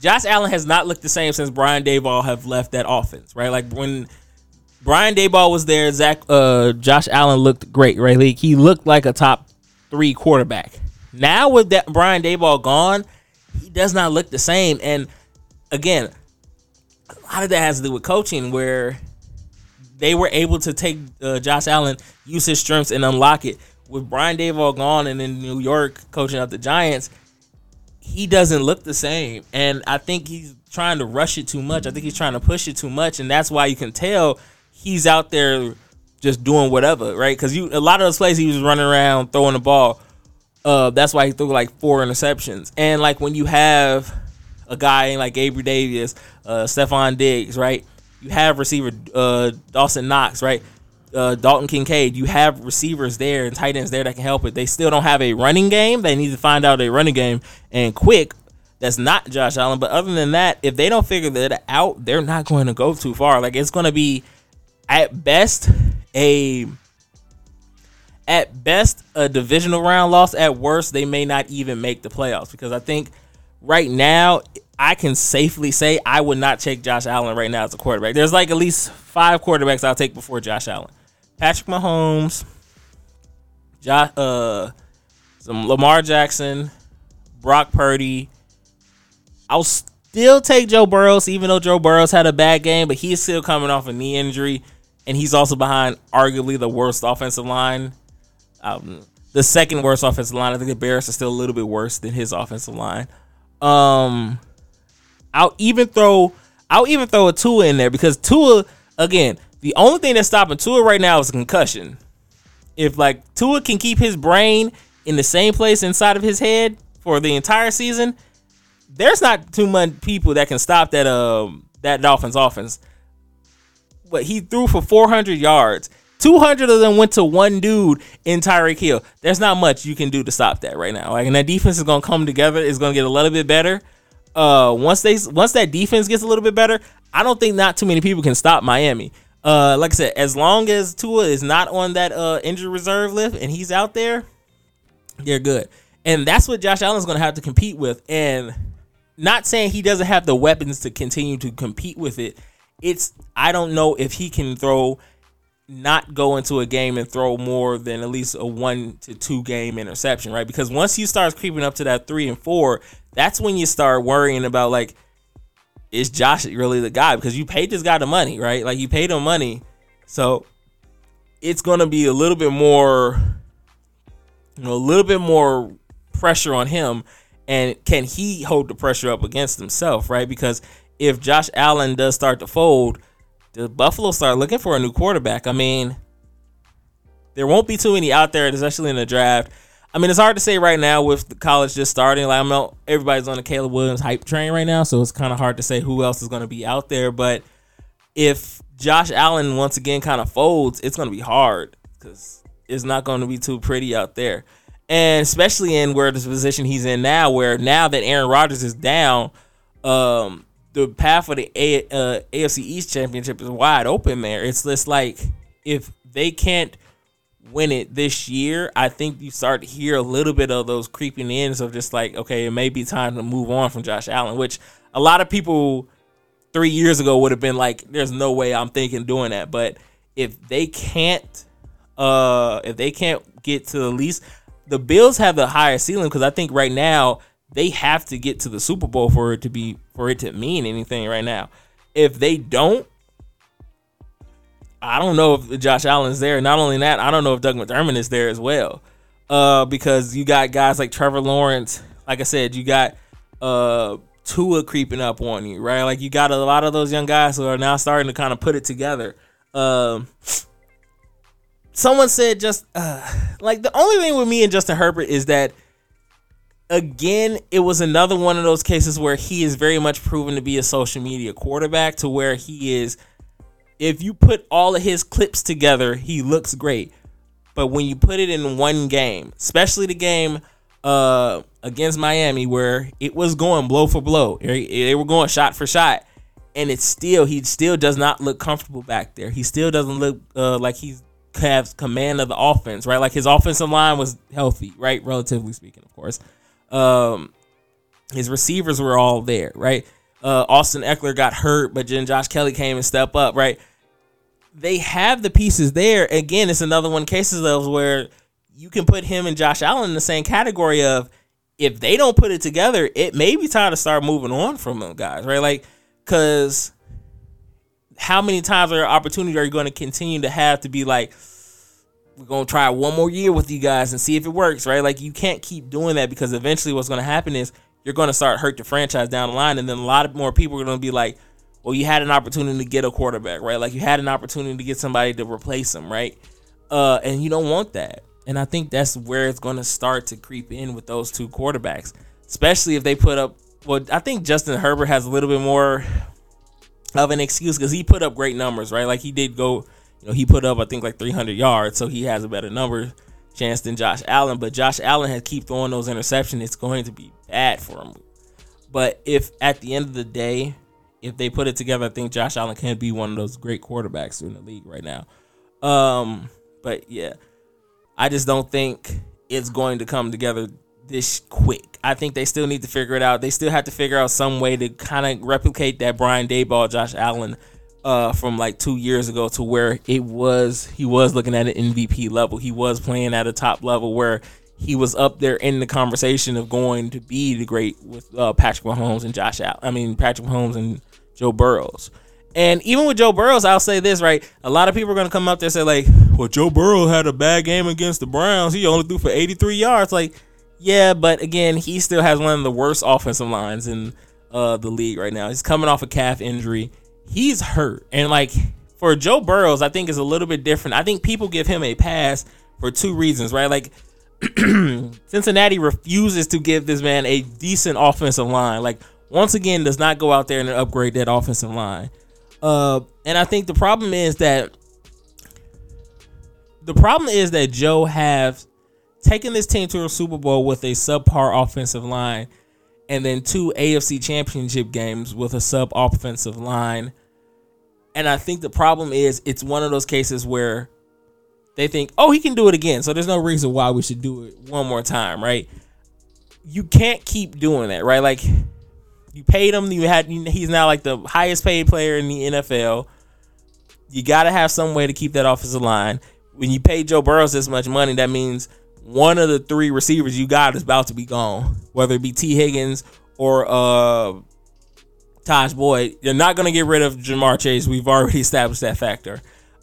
Josh Allen has not looked the same since Brian Daboll have left that offense. Right, like when Brian Daboll was there, Zach, uh, Josh Allen looked great. Right, like he looked like a top three quarterback. Now with that Brian Daboll gone, he does not look the same. And again, a lot of that has to do with coaching, where they were able to take uh, Josh Allen, use his strengths, and unlock it. With Brian Daboll gone and in New York coaching up the Giants, he doesn't look the same. And I think he's trying to rush it too much. I think he's trying to push it too much, and that's why you can tell he's out there just doing whatever, right? Because you a lot of those plays he was running around throwing the ball. Uh, that's why he threw like four interceptions. And like when you have a guy like Avery Davis, uh, Stefon Diggs, right? You have receiver uh, Dawson Knox, right? Uh, Dalton Kincaid. You have receivers there and tight ends there that can help it. They still don't have a running game. They need to find out a running game and quick. That's not Josh Allen. But other than that, if they don't figure that out, they're not going to go too far. Like it's going to be at best a at best a divisional round loss. At worst, they may not even make the playoffs because I think right now I can safely say I would not take Josh Allen right now as a quarterback. There's like at least five quarterbacks I'll take before Josh Allen. Patrick Mahomes, Josh, uh, some Lamar Jackson, Brock Purdy. I'll still take Joe Burrows, even though Joe Burrows had a bad game, but he's still coming off a knee injury and he's also behind arguably the worst offensive line. Um, the second worst offensive line. I think the Bears are still a little bit worse than his offensive line. Um, I'll even throw I'll even throw a Tua in there because Tua again the only thing that's stopping Tua right now is a concussion. If like Tua can keep his brain in the same place inside of his head for the entire season, there's not too many people that can stop that um that Dolphins offense but he threw for 400 yards. 200 of them went to one dude in Tyreek Hill. There's not much you can do to stop that right now. Like, and that defense is gonna come together. It's gonna get a little bit better. Uh, once they once that defense gets a little bit better, I don't think not too many people can stop Miami. Uh, like I said, as long as Tua is not on that uh injury reserve list and he's out there, they're good. And that's what Josh Allen's gonna have to compete with. And not saying he doesn't have the weapons to continue to compete with it it's I don't know if he can throw not go into a game and throw more than at least a one to two game interception, right? Because once he starts creeping up to that three and four, that's when you start worrying about like, is Josh really the guy? Because you paid this guy the money, right? Like you paid him money, so it's gonna be a little bit more, you know, a little bit more pressure on him. And can he hold the pressure up against himself, right? Because if Josh Allen does start to fold, the Buffalo start looking for a new quarterback? I mean, there won't be too many out there, especially in the draft. I mean, it's hard to say right now with the college just starting. Like, I know everybody's on the Caleb Williams hype train right now, so it's kind of hard to say who else is going to be out there. But if Josh Allen once again kind of folds, it's going to be hard because it's not going to be too pretty out there. And especially in where this position he's in now, where now that Aaron Rodgers is down, um, the path for the A, uh, AFC East championship is wide open there. It's just like if they can't win it this year, I think you start to hear a little bit of those creeping ins of just like, okay, it may be time to move on from Josh Allen, which a lot of people three years ago would have been like, there's no way I'm thinking doing that. But if they can't, uh, if they can't get to the least, the Bills have the higher ceiling because I think right now they have to get to the Super Bowl for it to be for it to mean anything right now. If they don't, I don't know if Josh Allen's there. Not only that, I don't know if Doug McDermott is there as well. Uh, because you got guys like Trevor Lawrence. Like I said, you got uh Tua creeping up on you, right? Like you got a lot of those young guys who are now starting to kind of put it together. Um, someone said just uh, like the only thing with me and Justin Herbert is that again, it was another one of those cases where he is very much proven to be a social media quarterback to where he is if you put all of his clips together, he looks great. But when you put it in one game, especially the game uh, against Miami, where it was going blow for blow, they were going shot for shot, and it's still he still does not look comfortable back there. He still doesn't look uh, like he has command of the offense, right? Like his offensive line was healthy, right? Relatively speaking, of course. Um, his receivers were all there, right? Uh, Austin Ekeler got hurt, but then Josh Kelley came and stepped up, right? They have the pieces there. Again, it's another one cases of where you can put him and Josh Allen in the same category of if they don't put it together, it may be time to start moving on from them guys, right? Like, cause how many times or opportunity are you going to continue to have to be like, we're going to try one more year with you guys and see if it works, right? Like, you can't keep doing that because eventually what's going to happen is you're going to start hurt the franchise down the line, and then a lot of more people are going to be like, well, you had an opportunity to get a quarterback, right? Like, you had an opportunity to get somebody to replace him, right? Uh, and you don't want that. And I think that's where it's going to start to creep in with those two quarterbacks, especially if they put up. Well, I think Justin Herbert has a little bit more of an excuse because he put up great numbers, right? Like he did go, you know, he put up I think like 300 yards, so he has a better number chance than Josh Allen. But Josh Allen has keep throwing those interceptions. It's going to be bad for him. But if at the end of the day, if they put it together, I think Josh Allen can be one of those great quarterbacks in the league right now. Um, but yeah, I just don't think it's going to come together this quick. I think they still need to figure it out. They still have to figure out some way to kind of replicate that Brian Daboll, Josh Allen uh, from like two years ago to where it was he was looking at an MVP level. He was playing at a top level where he was up there in the conversation of going to be the great with uh, Patrick Mahomes and Josh Allen. I mean Patrick Mahomes and Joe Burrows. And even with Joe Burrows, I'll say this right: a lot of people are going to come up there and say like, "Well, Joe Burrow had a bad game against the Browns. He only threw for 83 yards." Like, yeah, but again, he still has one of the worst offensive lines in uh, the league right now. He's coming off a calf injury. He's hurt, and like for Joe Burrows, I think is a little bit different. I think people give him a pass for two reasons, right? Like Cincinnati refuses to give this man a decent offensive line. Like once again, does not go out there and upgrade that offensive line. Uh, and I think the problem is that the problem is that Joe have taken this team to a Super Bowl with a subpar offensive line, and then two AFC Championship games with a sub offensive line. And I think the problem is it's one of those cases where they think, oh, he can do it again. So there's no reason why we should do it one more time, right? You can't keep doing that, right? Like you paid him. You had he's now like the highest paid player in the NFL. You got to have some way to keep that offensive line. When you pay Joe Burrows this much money, that means one of the three receivers you got is about to be gone. Whether it be Tee Higgins or uh Taj Boyd, you're not to get rid of Ja'Marr Chase. We've already established that factor.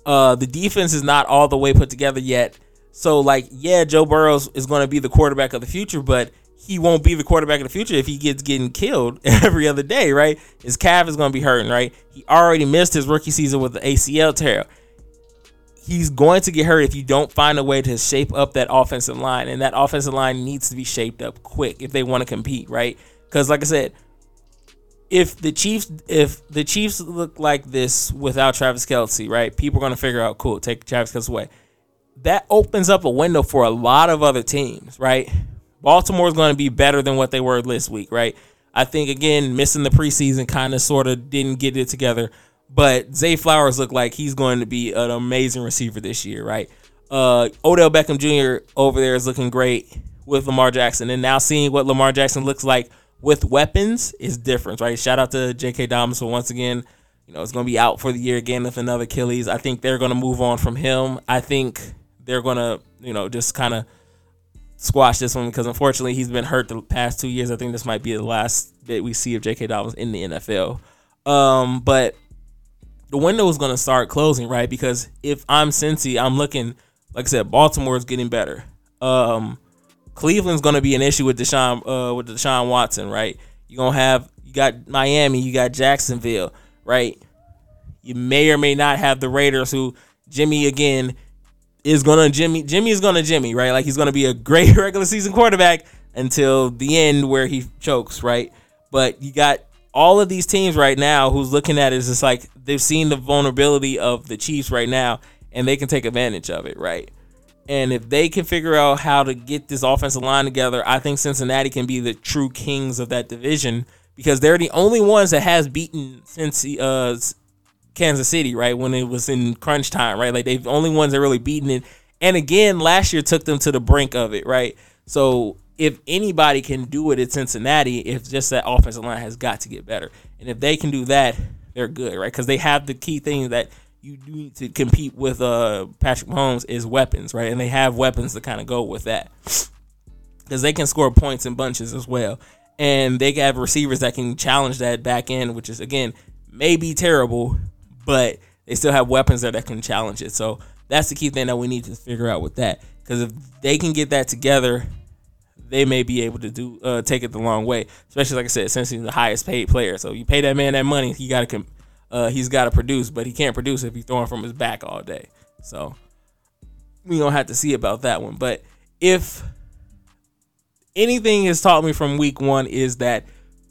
Uh, the defense is not all the way put together yet. So, like, yeah, Joe Burrows is going to be the quarterback of the future, but he won't be the quarterback of the future if he gets getting killed every other day, right? His calf is going to be hurting, right? He already missed his rookie season with the ACL tear. He's going to get hurt if you don't find a way to shape up that offensive line, and that offensive line needs to be shaped up quick if they want to compete, right? Because, like I said, if the Chiefs if the Chiefs look like this without Travis Kelce, right? People are gonna figure out, cool, take Travis Kelce away. That opens up a window for a lot of other teams, right? Baltimore's going to be better than what they were this week, right? I think again, missing the preseason kind of sort of didn't get it together. But Zay Flowers looked like he's going to be an amazing receiver this year, right? Uh, Odell Beckham Jr. over there is looking great with Lamar Jackson, and now seeing what Lamar Jackson looks like with weapons is different, right? Shout out to J.K. Dobbins for once again. You know, it's going to be out for the year again with another Achilles. I think they're going to move on from him. I think they're going to, you know, just kind of squash this one because unfortunately he's been hurt the past two years. I think this might be the last bit we see of J.K. Dobbins in the NFL. Um, but the window is going to start closing, right? Because if I'm Cincy, I'm looking, like I said, Baltimore is getting better. Um, Cleveland's going to be an issue with Deshaun uh, with Deshaun Watson, right? You're going to have you got Miami, you got Jacksonville, right? You may or may not have the Raiders who Jimmy again is gonna Jimmy Jimmy is gonna Jimmy, right? Like he's gonna be a great regular season quarterback until the end where he chokes, right? But you got all of these teams right now who's looking at it is just like they've seen the vulnerability of the Chiefs right now and they can take advantage of it, right? And if they can figure out how to get this offensive line together, I think Cincinnati can be the true kings of that division because they're the only ones that has beaten since uh, Kansas City, right? When it was in crunch time, right? Like they've the only ones that really beaten it. And again, last year took them to the brink of it, right? So if anybody can do it at Cincinnati, if just that offensive line has got to get better. And if they can do that, they're good, right? Because they have the key thing that you need to compete with uh, Patrick Mahomes is weapons, right? And they have weapons to kind of go with that. Because they can score points in bunches as well. And they have receivers that can challenge that back end, which is, again, may be terrible, but they still have weapons that, that can challenge it. So that's the key thing that we need to figure out with that. Because if they can get that together, they may be able to do uh, take it the long way. Especially like I said, since he's the highest paid player, so you pay that man that money, he got to uh, he's got to produce, but he can't produce if he's throwing from his back all day. So we don't have to see about that one. But if anything has taught me from week one is that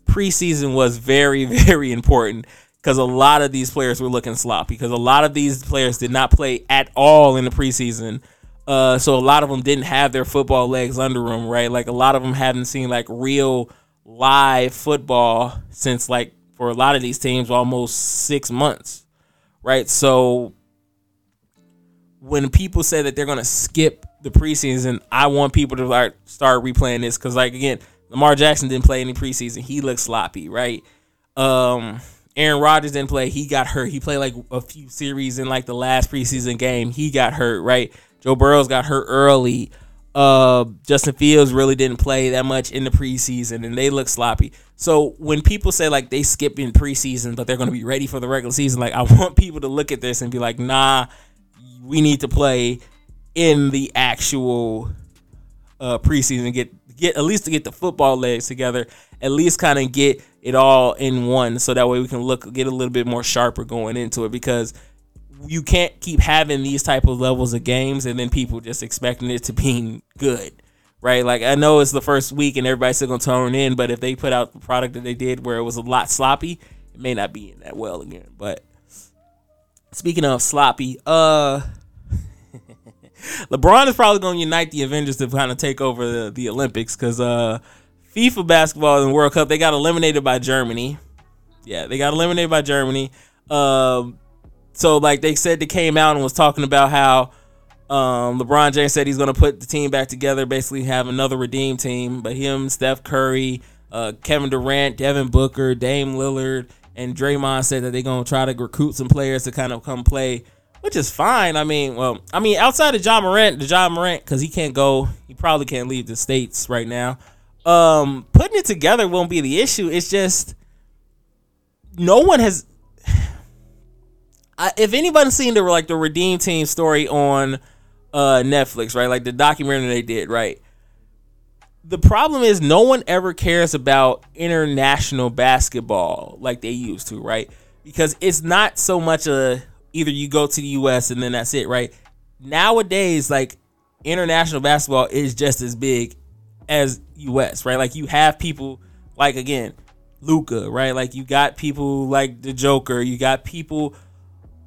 preseason was very very important because a lot of these players were looking sloppy because a lot of these players did not play at all in the preseason. Uh, so a lot of them didn't have their football legs under them, right? Like a lot of them haven't seen like real live football since like for a lot of these teams almost six months, right? So when people say that they're gonna skip the preseason, I want people to like start replaying this because like again, Lamar Jackson didn't play any preseason. He looked sloppy, right? Um, Aaron Rodgers didn't play. He got hurt. He played like a few series in like the last preseason game. He got hurt, right? Joe Burrows got hurt early. Uh, Justin Fields really didn't play that much in the preseason, and they look sloppy. So when people say like they skip in preseason, but they're going to be ready for the regular season, like I want people to look at this and be like, nah, we need to play in the actual uh, preseason. Get get at least to get the football legs together. At least kind of get it all in one, so that way we can look get a little bit more sharper going into it because you can't keep having these type of levels of games and then people just expecting it to be good right? Like i know it's the first week and everybody's still gonna turn in but if they put out the product that they did where it was a lot sloppy it may not be in that well again. But speaking of sloppy uh lebron is probably gonna unite the avengers to kind of take over the, the olympics because uh FIBA basketball and world cup they got eliminated by germany. Yeah they got eliminated by germany. Um so like they said they came out and was talking about how um, LeBron James said he's going to put the team back together, basically have another redeem team. But him, Steph Curry, uh, Kevin Durant, Devin Booker, Dame Lillard, and Draymond said that they're going to try to recruit some players to kind of come play, which is fine. I mean, well, I mean, outside of Ja Morant, the Ja Morant, because he can't go, he probably can't leave the states right now. Um, putting it together won't be the issue. It's just no one has If anybody's seen the like the Redeem Team story on uh, Netflix, right? Like the documentary they did, right? The problem is no one ever cares about international basketball like they used to, right? Because it's not so much a either you go to the US and then that's it, right? Nowadays, like international basketball is just as big as US, right? Like you have people like again, Luka, right? Like you got people like the Joker, you got people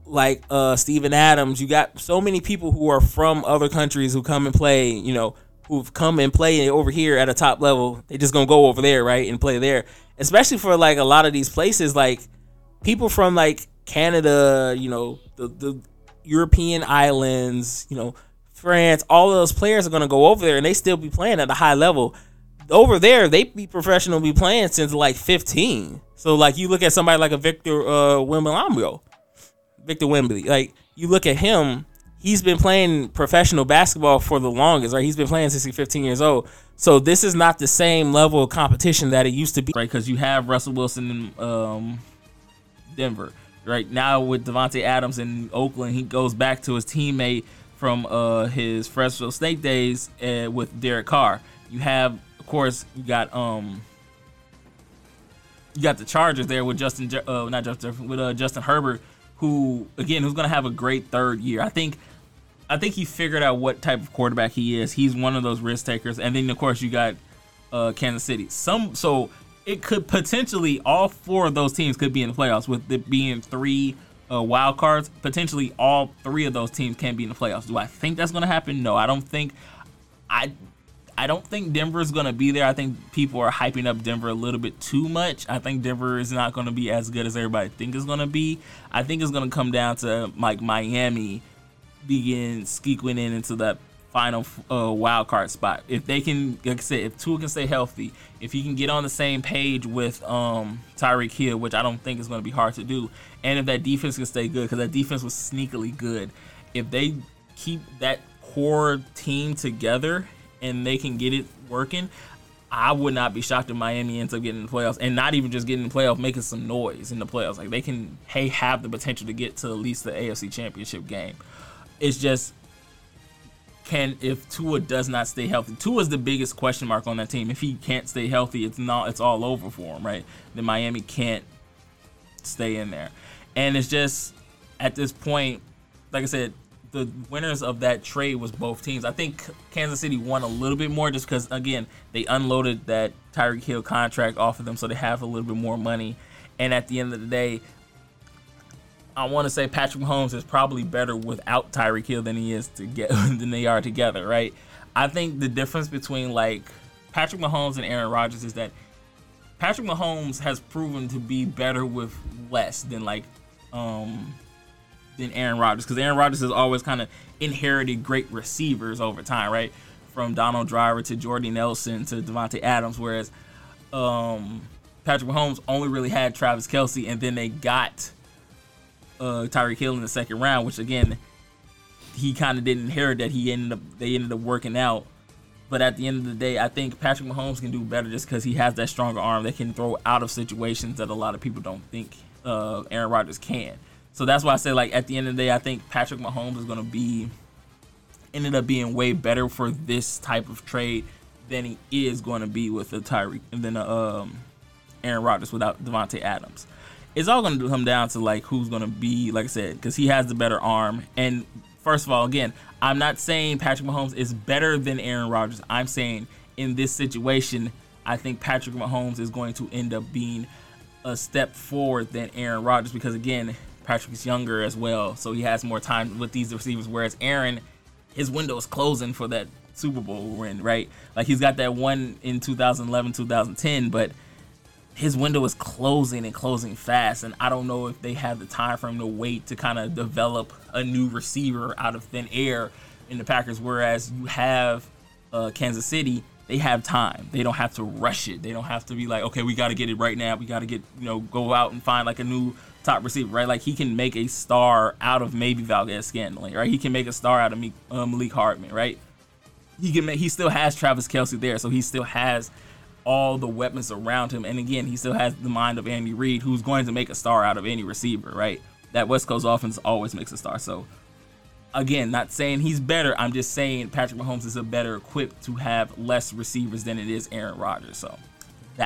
like uh Steven Adams, you got so many people who are from other countries who come and play, you know, who've come and play over here at a top level. They just gonna go over there, right, and play there. Especially for like a lot of these places, like people from like Canada, you know, the the European islands, you know, France, all of those players are gonna go over there and they still be playing at a high level. Over there, they be professional, be playing since like 15. So like you look at somebody like a Victor uh Wembanyama, Victor Wembley. Like you look at him, he's been playing professional basketball for the longest, right? He's been playing since he's 15 years old. So this is not the same level of competition that it used to be, right? Because you have Russell Wilson in um, Denver, right? Now with Davante Adams in Oakland, he goes back to his teammate from uh, his Fresno State days uh, with Derek Carr. You have, of course, you got um, you got the Chargers there with Justin, uh, not Justin, with uh, Justin Herbert who again who's going to have a great third year. I think I think he figured out what type of quarterback he is. He's one of those risk takers. And then of course you got uh, Kansas City. Some so it could potentially all four of those teams could be in the playoffs with it being three uh, wild cards. Potentially all three of those teams can be in the playoffs. Do I think that's going to happen? No, I don't think. I I don't think Denver is going to be there. I think people are hyping up Denver a little bit too much. I think Denver is not going to be as good as everybody think it's going to be. I think it's going to come down to like Miami begin squeaking in into that final uh, wild card spot. If they can, like I said, if Tua can stay healthy, if he can get on the same page with um, Tyreek Hill, which I don't think is going to be hard to do, and if that defense can stay good, because that defense was sneakily good, if they keep that core team together and they can get it working, I would not be shocked if Miami ends up getting in the playoffs and not even just getting in the playoffs, making some noise in the playoffs. Like they can, hey, have the potential to get to at least the AFC Championship game. It's just can if Tua does not stay healthy. Tua is the biggest question mark on that team. If he can't stay healthy, it's not it's all over for him, right? Then Miami can't stay in there. And it's just at this point, like I said, the winners of that trade was both teams. I think Kansas City won a little bit more just because again they unloaded that Tyreek Hill contract off of them, so they have a little bit more money. And at the end of the day, I want to say Patrick Mahomes is probably better without Tyreek Hill than he is to get than they are together, right? I think the difference between like Patrick Mahomes and Aaron Rodgers is that Patrick Mahomes has proven to be better with less than like um than Aaron Rodgers because Aaron Rodgers has always kind of inherited great receivers over time, right? From Donald Driver to Jordy Nelson to Davante Adams, whereas um, Patrick Mahomes only really had Travis Kelce, and then they got uh, Tyreek Hill in the second round, which again he kind of didn't inherit that. He ended up they ended up working out. But at the end of the day, I think Patrick Mahomes can do better just because he has that stronger arm that can throw out of situations that a lot of people don't think uh, Aaron Rodgers can. So that's why I say like at the end of the day, I think Patrick Mahomes is going to be ended up being way better for this type of trade than he is going to be with the Tyreek and then um, Aaron Rodgers without Davante Adams. It's all going to come down to like who's going to be, like I said, because he has the better arm. And first of all, again, I'm not saying Patrick Mahomes is better than Aaron Rodgers. I'm saying in this situation, I think Patrick Mahomes is going to end up being a step forward than Aaron Rodgers because again, Patrick's younger as well, so he has more time with these receivers. Whereas Aaron, his window is closing for that Super Bowl win, right? Like he's got that one in 2011, 2010, but his window is closing and closing fast, and I don't know if they have the time for him to wait to kind of develop a new receiver out of thin air in the Packers. Whereas you have uh, Kansas City, they have time. They don't have to rush it. They don't have to be like, okay, we got to get it right now. We got to get you know go out and find like a new top receiver, right? Like he can make a star out of maybe Valdes-Scantling, right? He can make a star out of uh, Mecole Hardman, right? He can make. He still has Travis Kelce there, so he still has all the weapons around him. And again, he still has the mind of Andy Reid, who's going to make a star out of any receiver, right? That West Coast offense always makes a star. So again, not saying he's better. I'm just saying Patrick Mahomes is a better equipped to have less receivers than it is Aaron Rodgers. So